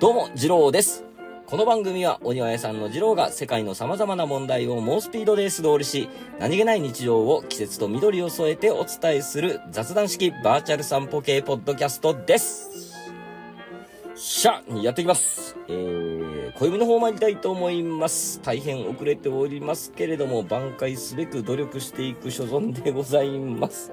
どうも、次郎です。この番組は、お庭屋さんの次郎が世界の様々な問題を猛スピードで素通りし、何気ない日常を季節と緑を添えてお伝えする雑談式バーチャル散歩系ポッドキャストです。しゃ、やっていきます。えー、暦の方参りたいと思います。大変遅れておりますけれども、挽回すべく努力していく所存でございます。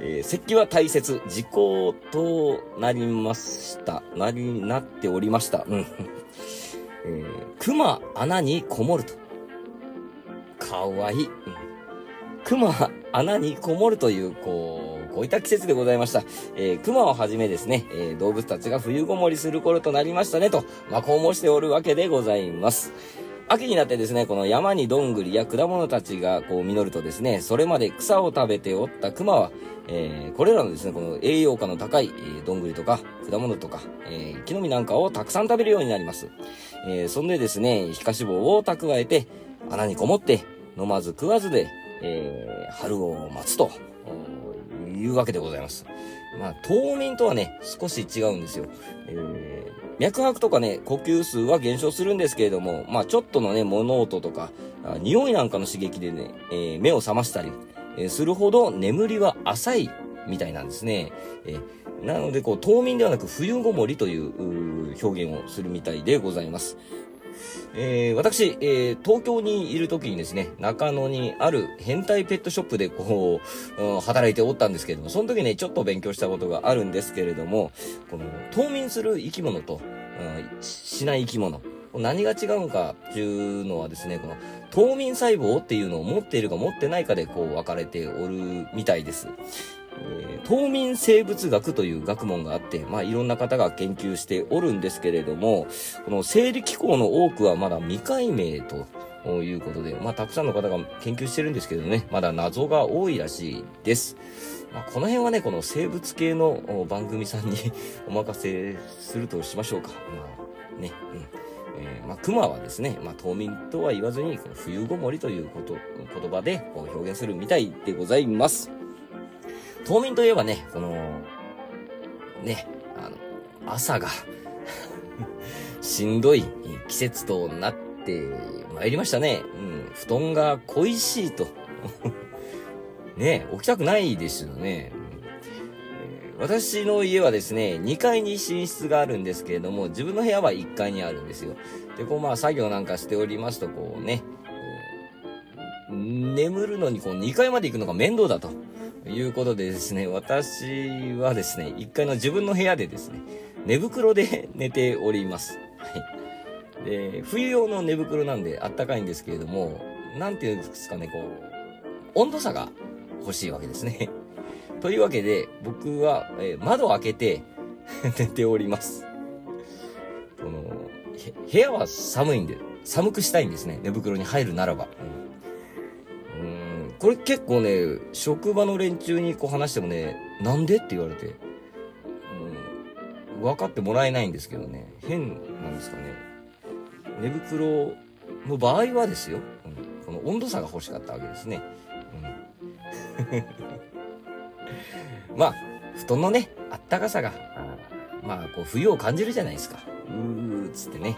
えー、石器は大切、時効となりました。なり、なっておりました。うん。えー、熊穴にこもると。かわいい。うん、熊穴にこもるという、こう、こういった季節でございました。えー、熊をはじめですね、えー、動物たちが冬ごもりする頃となりましたね、と、まあ、こう申しておるわけでございます。秋になってですね、この山にどんぐりや果物たちがこう実るとですね、それまで草を食べておった熊は、えー、これらのですね、この栄養価の高い、えー、どんぐりとか果物とか、えー、木の実なんかをたくさん食べるようになります。えー、そんでですね、皮下脂肪を蓄えて、穴にこもって、飲まず食わずで、えー、春を待つと、いうわけでございます。まあ、冬眠とはね、少し違うんですよ。えー、脈拍とかね、呼吸数は減少するんですけれども、まあ、ちょっとのね、物音とか、匂いなんかの刺激でね、えー、目を覚ましたり、えー、するほど眠りは浅いみたいなんですね。えー、なので、こう、冬眠ではなく冬ごもりという表現をするみたいでございます。えー、私、えー、東京にいる時にですね、中野にある変態ペットショップでこう、うん、働いておったんですけれども、その時ね、ちょっと勉強したことがあるんですけれども、この、冬眠する生き物と、うん、しない生き物、何が違うかっていうのはですね、この、冬眠細胞っていうのを持っているか持ってないかでこう分かれておるみたいです。えー、冬眠生物学という学問があって、まあいろんな方が研究しておるんですけれども、この生理機構の多くはまだ未解明ということで、まあたくさんの方が研究してるんですけどね、まだ謎が多いらしいです。まあこの辺はね、この生物系の番組さんに お任せするとしましょうか。まあね、うん。えー、まあ、熊はですね、まあ、冬眠とは言わずに、冬ごもりということ、言葉で表現するみたいでございます。冬眠といえばね、この、ね、あの、朝が しんどい季節となってまいりましたね。うん、布団が恋しいと。ね、起きたくないですよね。私の家はですね、2階に寝室があるんですけれども、自分の部屋は1階にあるんですよ。で、こうまあ作業なんかしておりますと、こうね、えー、眠るのにこう2階まで行くのが面倒だということでですね、私はですね、1階の自分の部屋でですね、寝袋で 寝ております。はい。で、冬用の寝袋なんであったかいんですけれども、なんていうんですかね、こう、温度差が欲しいわけですね。というわけで、僕は、えー、窓を開けて 寝ております。この、部屋は寒いんで、寒くしたいんですね。寝袋に入るならば。これ結構ね、職場の連中にこう話してもね、なんでって言われて、うん、分かってもらえないんですけどね、変なんですかね。寝袋の場合はですよ、うん、この温度差が欲しかったわけですね。うん まあ、布団のね、あったかさが、まあ、こう、冬を感じるじゃないですか。うーっつってね。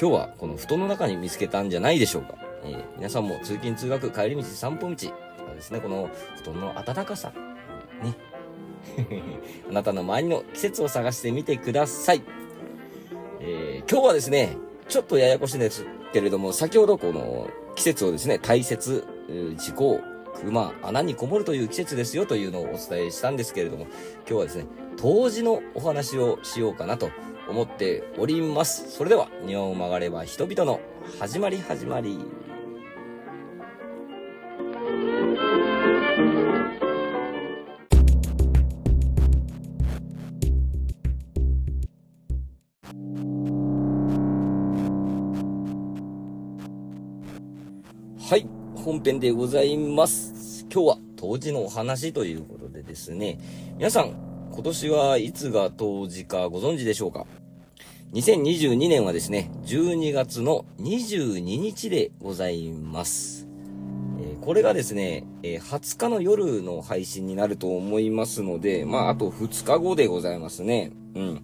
今日はこの布団の中に見つけたんじゃないでしょうか。えー、皆さんも通勤通学、帰り道、散歩道とかですね、この布団の暖かさ、ね。あなたの周りの季節を探してみてください。えー、今日はですね、ちょっとややこしいんですけれども、先ほどこの季節をですね、大切、時効、熊、穴にこもるという季節ですよというのをお伝えしたんですけれども、今日はですね、冬至のお話をしようかなと思っております。それでは、日本を曲がれば人々の始まり始まり。はい。本編でございます。今日は冬至のお話ということでですね、皆さん、今年はいつが冬至かご存知でしょうか ?2022 年はですね、12月の22日でございます。えー、これがですね、えー、20日の夜の配信になると思いますので、まあ、あと2日後でございますね。うん。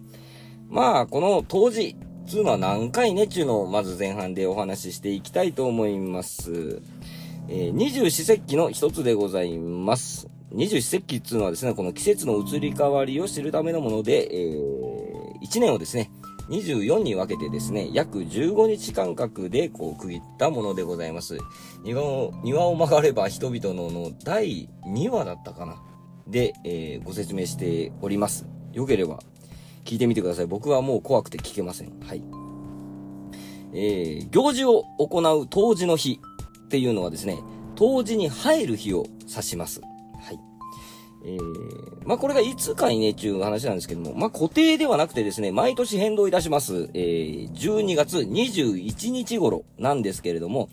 まあ、この当時、つうのは何回ねっ、ちゅうのをまず前半でお話ししていきたいと思います。え、二十四節気の一つでございます。二十四節気っていうのはですね、この季節の移り変わりを知るためのもので、えー、1年をですね、24に分けてですね、約15日間隔でこう区切ったものでございます。庭を、庭を曲がれば人々のの第2話だったかな。で、えー、ご説明しております。よければ聞いてみてください。僕はもう怖くて聞けません。はい。えー、行事を行う当時の日っていうのはですね、当時に入る日を指します。はい。えー、まあ、これがいつかいねっていう話なんですけども、まあ、固定ではなくてですね、毎年変動いたします。えー、12月21日頃なんですけれども、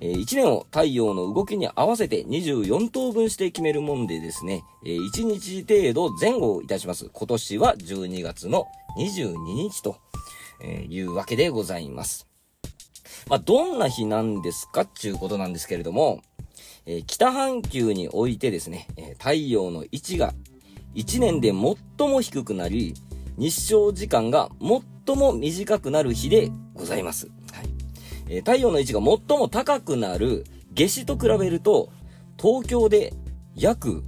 えー、1年を太陽の動きに合わせて24等分して決めるもんでですね、えー、1日程度前後いたします。今年は12月の22日というわけでございます。まあ、どんな日なんですか？っていうことなんですけれども、えー、北半球においてですね、え太陽の位置が1年で最も低くなり、日照時間が最も短くなる日でございます。え、太陽の位置が最も高くなる夏至と比べると、東京で約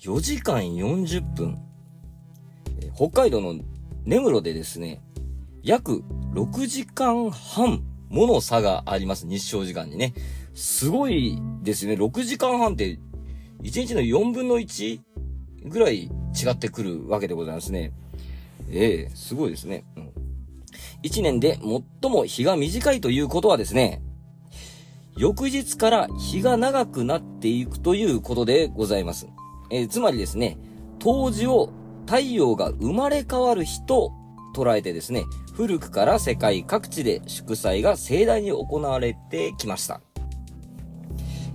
4時間40分、え、北海道の根室でですね、約6時間半もの差があります。日照時間にね。すごいですね。6時間半って、1日の4分の1ぐらい違ってくるわけでございますね。ええー、すごいですね。うん1年で最も日が短いということはですね、翌日から日が長くなっていくということでございます。えー、つまりですね、当時を太陽が生まれ変わる日と捉えてですね、古くから世界各地で祝祭が盛大に行われてきました。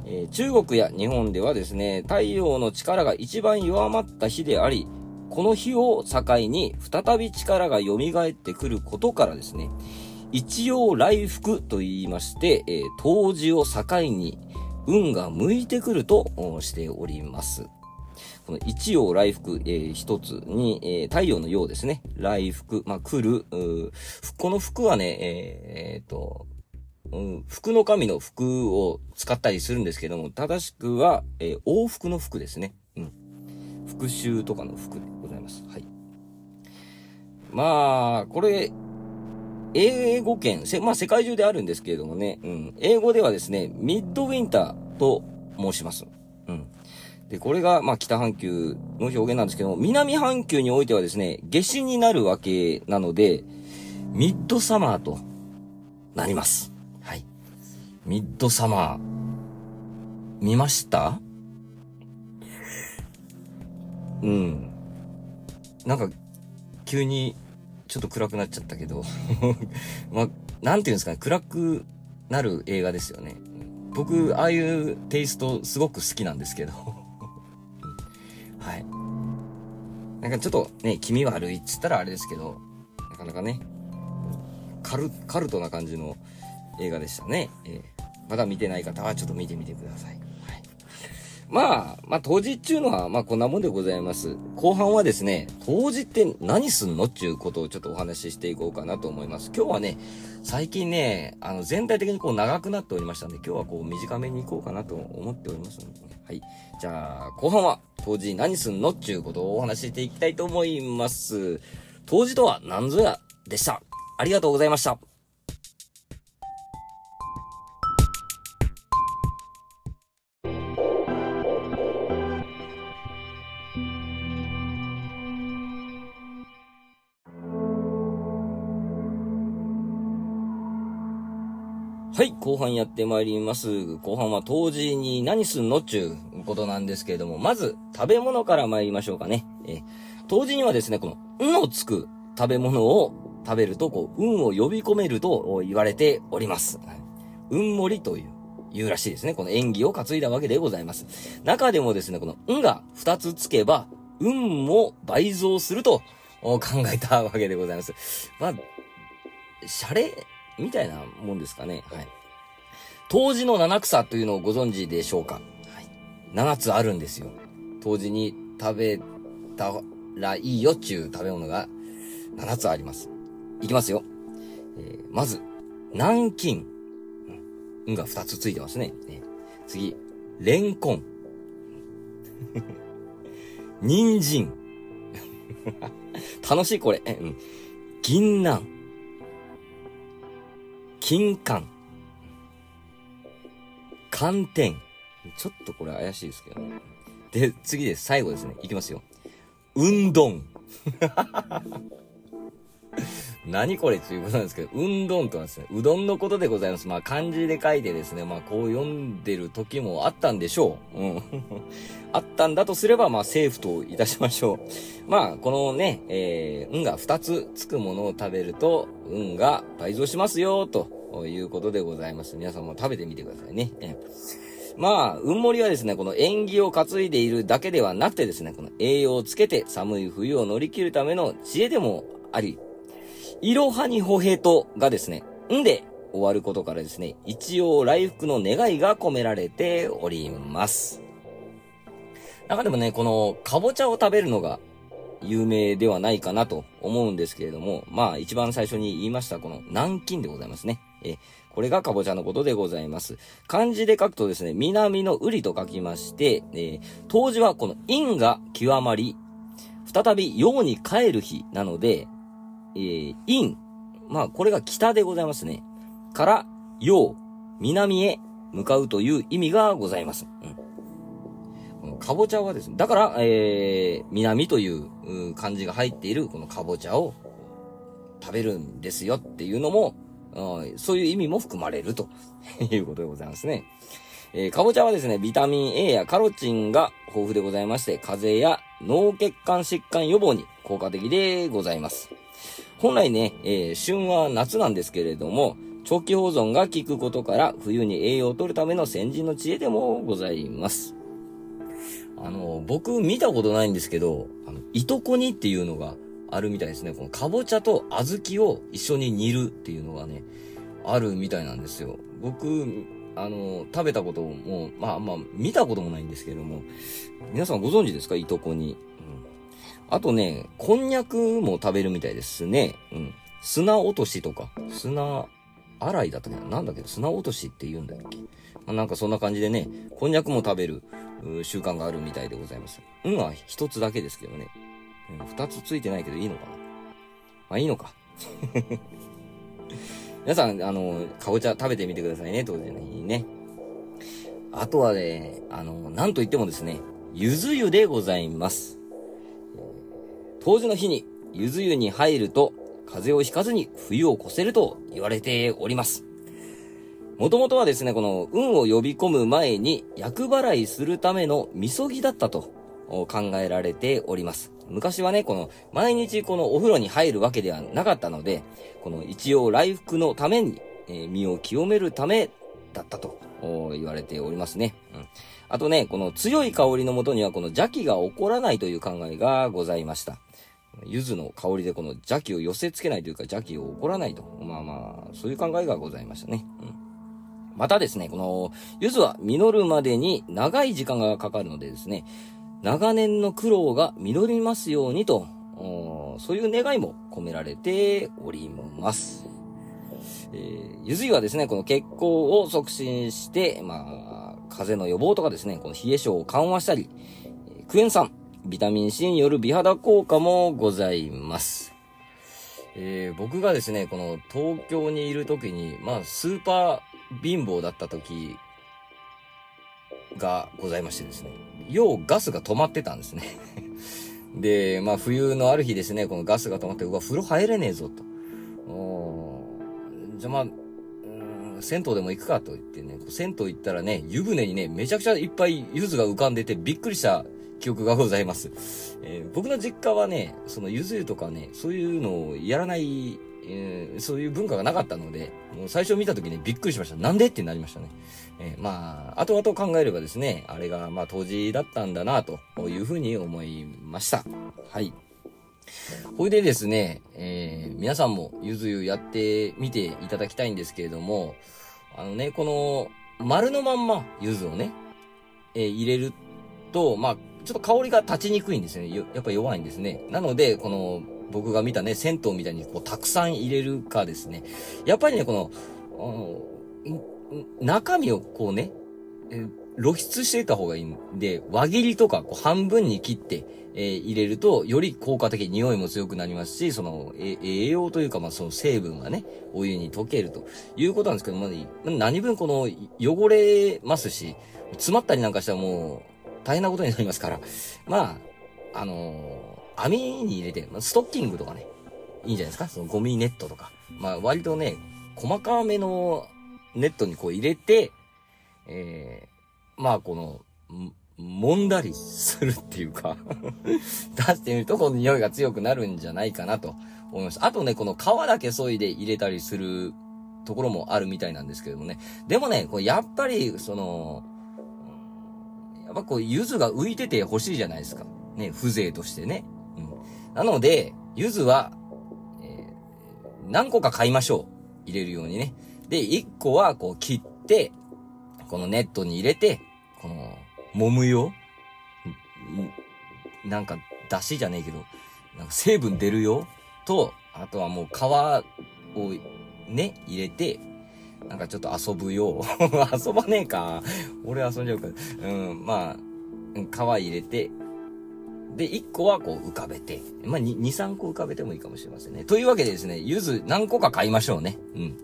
えー、中国や日本ではですね、太陽の力が一番弱まった日であり、この日を境に再び力が蘇ってくることからですね、一応来福と言いまして、えー、当時を境に運が向いてくるとしております。この一陽来福、えー、一つに、えー、太陽の陽ですね。来福、まあ、来る、この福はね、えー、っと、うん、福の神の福を使ったりするんですけども、正しくは、えー、往復の福ですね。うん。復習とかの福でます。はい。まあ、これ、英語圏、まあ世界中であるんですけれどもね、うん。英語ではですね、ミッドウィンターと申します。うん。で、これが、まあ北半球の表現なんですけども、南半球においてはですね、夏至になるわけなので、ミッドサマーとなります。はい。ミッドサマー、見ました？うん。なんか、急に、ちょっと暗くなっちゃったけど まあ、なんていうんですかね、暗くなる映画ですよね。僕、ああいうテイストすごく好きなんですけど はい。なんかちょっとね、気味悪いっつったらあれですけど、なかなかね、カル、カルトな感じの映画でしたね。えー、まだ見てない方はちょっと見てみてください。まあ、まあ、当時っていうのは、まあ、こんなもんでございます。後半はですね、当時って何すんのっていうことをちょっとお話ししていこうかなと思います。今日はね、最近ね、あの、全体的にこう長くなっておりましたんで、今日はこう短めに行こうかなと思っておりますので、ね、はい。じゃあ、後半は、当時何すんのっていうことをお話ししていきたいと思います。当時とは何ぞやでした。ありがとうございました。後半やってまいります。後半は当時に何すんのっちゅうことなんですけれども、まず食べ物から参りましょうかね。え当時にはですね、この、運をつく食べ物を食べると、こう、運を呼び込めると言われております。運盛りという、言うらしいですね。この演技を担いだわけでございます。中でもですね、この、運が2つつけば、運も倍増すると考えたわけでございます。まあ、シャレみたいなもんですかね。はい。当時の七草というのをご存知でしょうか？はい。七つあるんですよ。当時に食べたらいいよっていう食べ物が、7つあります。いきますよ。えー、まず、南京。うん、が2つついてますね。ね次、レンコン。人参。楽しいこれ。うん。銀杏。金柑。寒天。ちょっとこれ怪しいですけどね。で、次です。最後ですね。いきますよ。うんどん。何これということなんですけど、うんどんとはですね、うどんのことでございます。まあ漢字で書いてですね、まあこう読んでる時もあったんでしょう。うん。あったんだとすれば、まあセーフといたしましょう。まあこのね、えー、運が2つつくものを食べると、運が倍増しますよ、とということでございます。皆さんも食べてみてくださいね。えまあ、運盛りはですね、この縁起を担いでいるだけではなくてですね、この栄養をつけて寒い冬を乗り切るための知恵でもあり、いろはにほへとがですね、んで終わることからですね、一応来福の願いが込められております。中でもね、この、かぼちゃを食べるのが有名ではないかなと思うんですけれども、まあ一番最初に言いましたこの南京でございますね。え、これがかぼちゃのことでございます。漢字で書くとですね、南の瓜と書きまして、え当時はこの陰が極まり、再び陽に帰る日なので、えー、陰。まあ、これが北でございますね。から、陽、南へ向かうという意味がございます。うん。かぼちゃはですね、だから、えー、南という漢字が入っているこのかぼちゃを食べるんですよっていうのも、そういう意味も含まれると いうことでございますね。えー、かぼちゃはですね、ビタミン A やカロチンが豊富でございまして、風邪や脳血管疾患予防に効果的でございます。本来ね、えー、旬は夏なんですけれども、長期保存が効くことから冬に栄養を取るための先人の知恵でもございます。あの、僕見たことないんですけど、あの、いとこ煮っていうのがあるみたいですね。このかぼちゃと小豆を一緒に煮るっていうのがね、あるみたいなんですよ。僕、あの、食べたことも、まあまあ、見たこともないんですけども、皆さんご存知ですか？いとこ煮。あとね、こんにゃくも食べるみたいですね。うん。砂落としとか、砂洗いだったっけなんだっけ？砂落としって言うんだっけ、まあ、なんかそんな感じでね、こんにゃくも食べる習慣があるみたいでございます。うんは一つだけですけどね。二、つついてないけどいいのかな？まあいいのか。皆さん、あの、かぼちゃ食べてみてくださいね、当時にね。あとはね、あの、なんと言ってもですね、ゆず湯でございます。当時の日に、ゆず湯に入ると、風邪をひかずに冬を越せると言われております。もともとはですね、この運を呼び込む前に厄払いするためのみそぎだったと考えられております。昔はね、この毎日このお風呂に入るわけではなかったので、この一応来福のために、えー、身を清めるためだったと言われておりますね。うん。あとね、この強い香りのもとにはこの邪気が起こらないという考えがございました。柚子の香りでこの邪気を寄せ付けないというか邪気を起こらないと。まあまあ、そういう考えがございましたね。うん。またですね、この、柚子は実るまでに長い時間がかかるのでですね、長年の苦労が実りますようにと、そういう願いも込められております。えー、ゆず湯はですね、この血行を促進して、まあ、風邪の予防とかですね、この冷え症を緩和したり、クエン酸、ビタミン C による美肌効果もございます。えー、僕がですね、この東京にいる時に、まあ、スーパー貧乏だった時がございましてですね、要ガスが止まってたんですね。で、まあ、冬のある日ですね、このガスが止まって、うわ、風呂入れねえぞ、と。じゃあまあ、銭湯でも行くかと言ってね、銭湯行ったらね、湯船にね、めちゃくちゃいっぱい柚子が浮かんでてびっくりした記憶がございます。えー、僕の実家はね、そのゆず湯とかね、そういうのをやらない、えー、そういう文化がなかったので、もう最初見た時にびっくりしました。なんでってなりましたね。えー、まあ、後々考えればですね、あれがまあ当時だったんだな、というふうに思いました。はい。ほいでですね、えー、皆さんもゆず湯やってみていただきたいんですけれども、あのね、この、丸のまんまゆずをね、えー、入れると、まあ、ちょっと香りが立ちにくいんですね。やっぱ弱いんですね。なので、この、僕が見たね、銭湯みたいにこう、たくさん入れるかですね。やっぱりね、この、中身をこうね、露出していた方がいいんで、輪切りとかこう半分に切って、えー、入れると、より効果的に、匂いも強くなりますし、その、え栄養というか、まあ、その成分がね、お湯に溶けるということなんですけど、まあ、何分この、汚れますし、詰まったりなんかしたらもう、大変なことになりますから、まあ、あのー、網に入れて、ストッキングとかね、いいんじゃないですか？そのゴミネットとか。まあ、割とね、細かめのネットにこう入れて、えー、まあ、この、揉んだりするっていうか 出してみるとこの匂いが強くなるんじゃないかなと思います。あとね、この皮だけ削いで入れたりするところもあるみたいなんですけどもね。でもね、これやっぱり、その、やっぱこう、柚子が浮いてて欲しいじゃないですか。ね、風情としてね。なので、柚子は、えー、何個か買いましょう。入れるようにね。で、1個はこう切って、このネットに入れて、この、揉むよなんか、出汁じゃねえけど、なんか成分出るよと、あとはもう皮をね、入れて、なんかちょっと遊ぶよ。遊ばねえか。俺遊んじゃうから。うん、まあ、皮入れて、で、1個はこう浮かべて、まあ2、3個浮かべてもいいかもしれませんね。というわけでですね、柚子何個か買いましょうね。うん。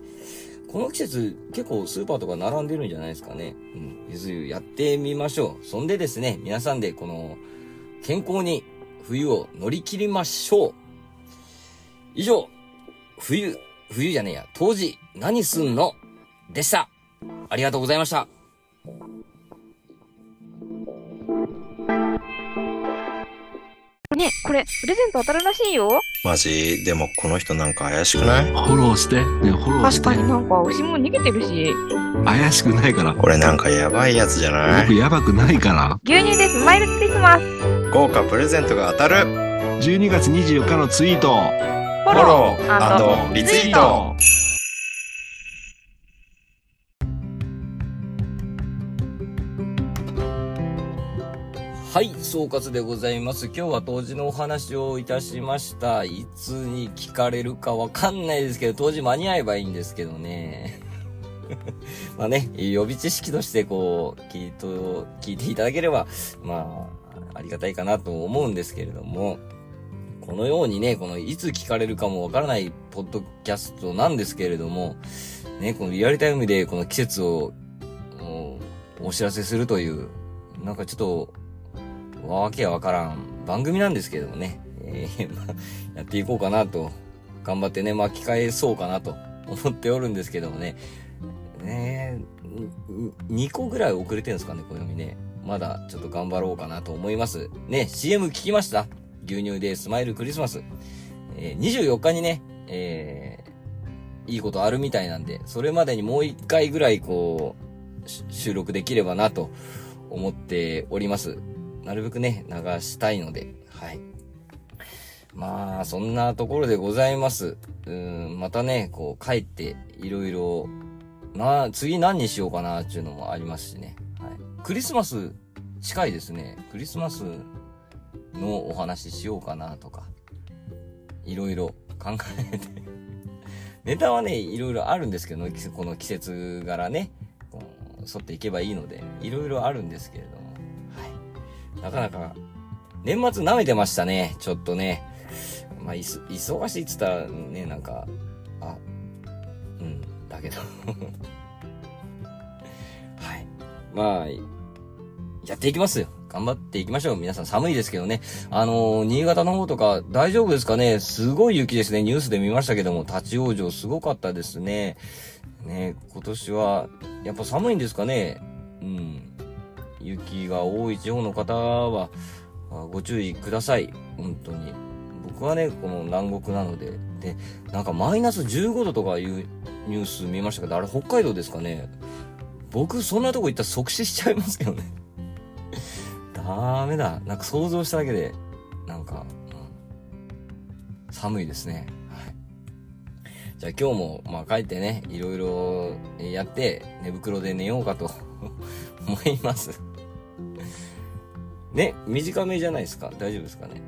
この季節結構スーパーとか並んでるんじゃないですかね。うん。ゆず湯やってみましょう。そんでですね、皆さんでこの健康に冬を乗り切りましょう。以上、冬、冬じゃねえや、当時何すんの？でした。ありがとうございました。ね、これ、プレゼント当たるらしいよ。マジ？でもこの人なんか怪しくない？フォローして？ね、フォローして。確かになんか牛も逃げてるし。怪しくないから。これなんかやばいやつじゃない？僕やばくないから。牛乳でスマイルクリスマス。豪華プレゼントが当たる。12月24日のツイート。フォローリツイート。はい、総括でございます。今日は当時のお話をいたしました。いつに聞かれるかわかんないですけど、当時間に合えばいいんですけどね。まあね、予備知識としてこう、聞いと、聞いていただければ、まあ、ありがたいかなと思うんですけれども、このようにね、このいつ聞かれるかもわからないポッドキャストなんですけれども、ね、このリアルタイムでこの季節を、お知らせするという、なんかちょっと、わけわからん番組なんですけどもね、えー、まやっていこうかなと、頑張ってね、巻き返そうかなと思っておるんですけどもね、ね2個ぐらい遅れてるんですかね、暦ね。まだちょっと頑張ろうかなと思います。ね、CM 聞きました？牛乳でスマイルクリスマス。えー、24日にね、えー、いいことあるみたいなんで、それまでにもう1回ぐらいこう、収録できればなと思っております。なるべくね、流したいので、はい。まあ、そんなところでございます。うん、またね、こう、帰って、いろいろ、な、次何にしようかな、っていうのもありますしね。はい。クリスマス、近いですね。クリスマスのお話ししようかな、とか、いろいろ考えて ネタはね、いろいろあるんですけど、この季節柄ね、沿っていけばいいので、いろいろあるんですけれども、なかなか、年末舐めてましたね、ちょっとね。まあ、いす、忙しいっつったらね、なんか、あ、うん、だけど はい。まあ、やっていきますよ。頑張っていきましょう。皆さん寒いですけどね。あのー、新潟の方とか大丈夫ですかね？すごい雪ですね。ニュースで見ましたけども、立ち往生すごかったですね。ね、今年は、やっぱ寒いんですかね？うん。雪が多い地方の方は、ご注意ください。本当に。僕はね、この南国なので。で、なんかマイナス15度とかいうニュース見ましたけど、あれ北海道ですかね。僕、そんなとこ行ったら即死しちゃいますけどね。ダメだ。なんか想像しただけで、なんか、うん、寒いですね。はい。じゃあ今日も、まあ帰ってね、いろいろやって、寝袋で寝ようかと思います。ね、短めじゃないですか大丈夫ですかね。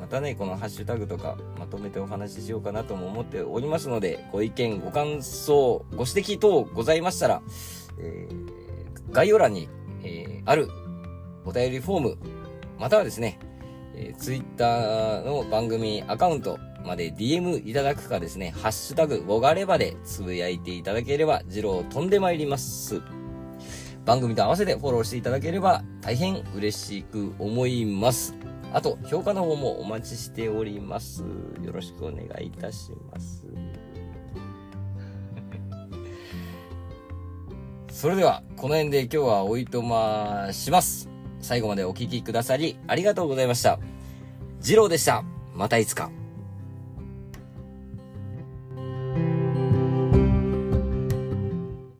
またね、このハッシュタグとかまとめてお話ししようかなとも思っておりますので、ご意見、ご感想、ご指摘等ございましたら、えー、概要欄に、えー、あるお便りフォーム、またはですね、えー、ツイッターの番組アカウントまで DM いただくかですね、ハッシュタグ、ごがればでつぶやいていただければ、ジロー飛んでまいります。番組と合わせてフォローしていただければ大変嬉しく思います。あと、評価の方もお待ちしております。よろしくお願いいたします。それでは、この辺で今日はおいとまします。最後までお聞きくださりありがとうございました。ジローでした。またいつか。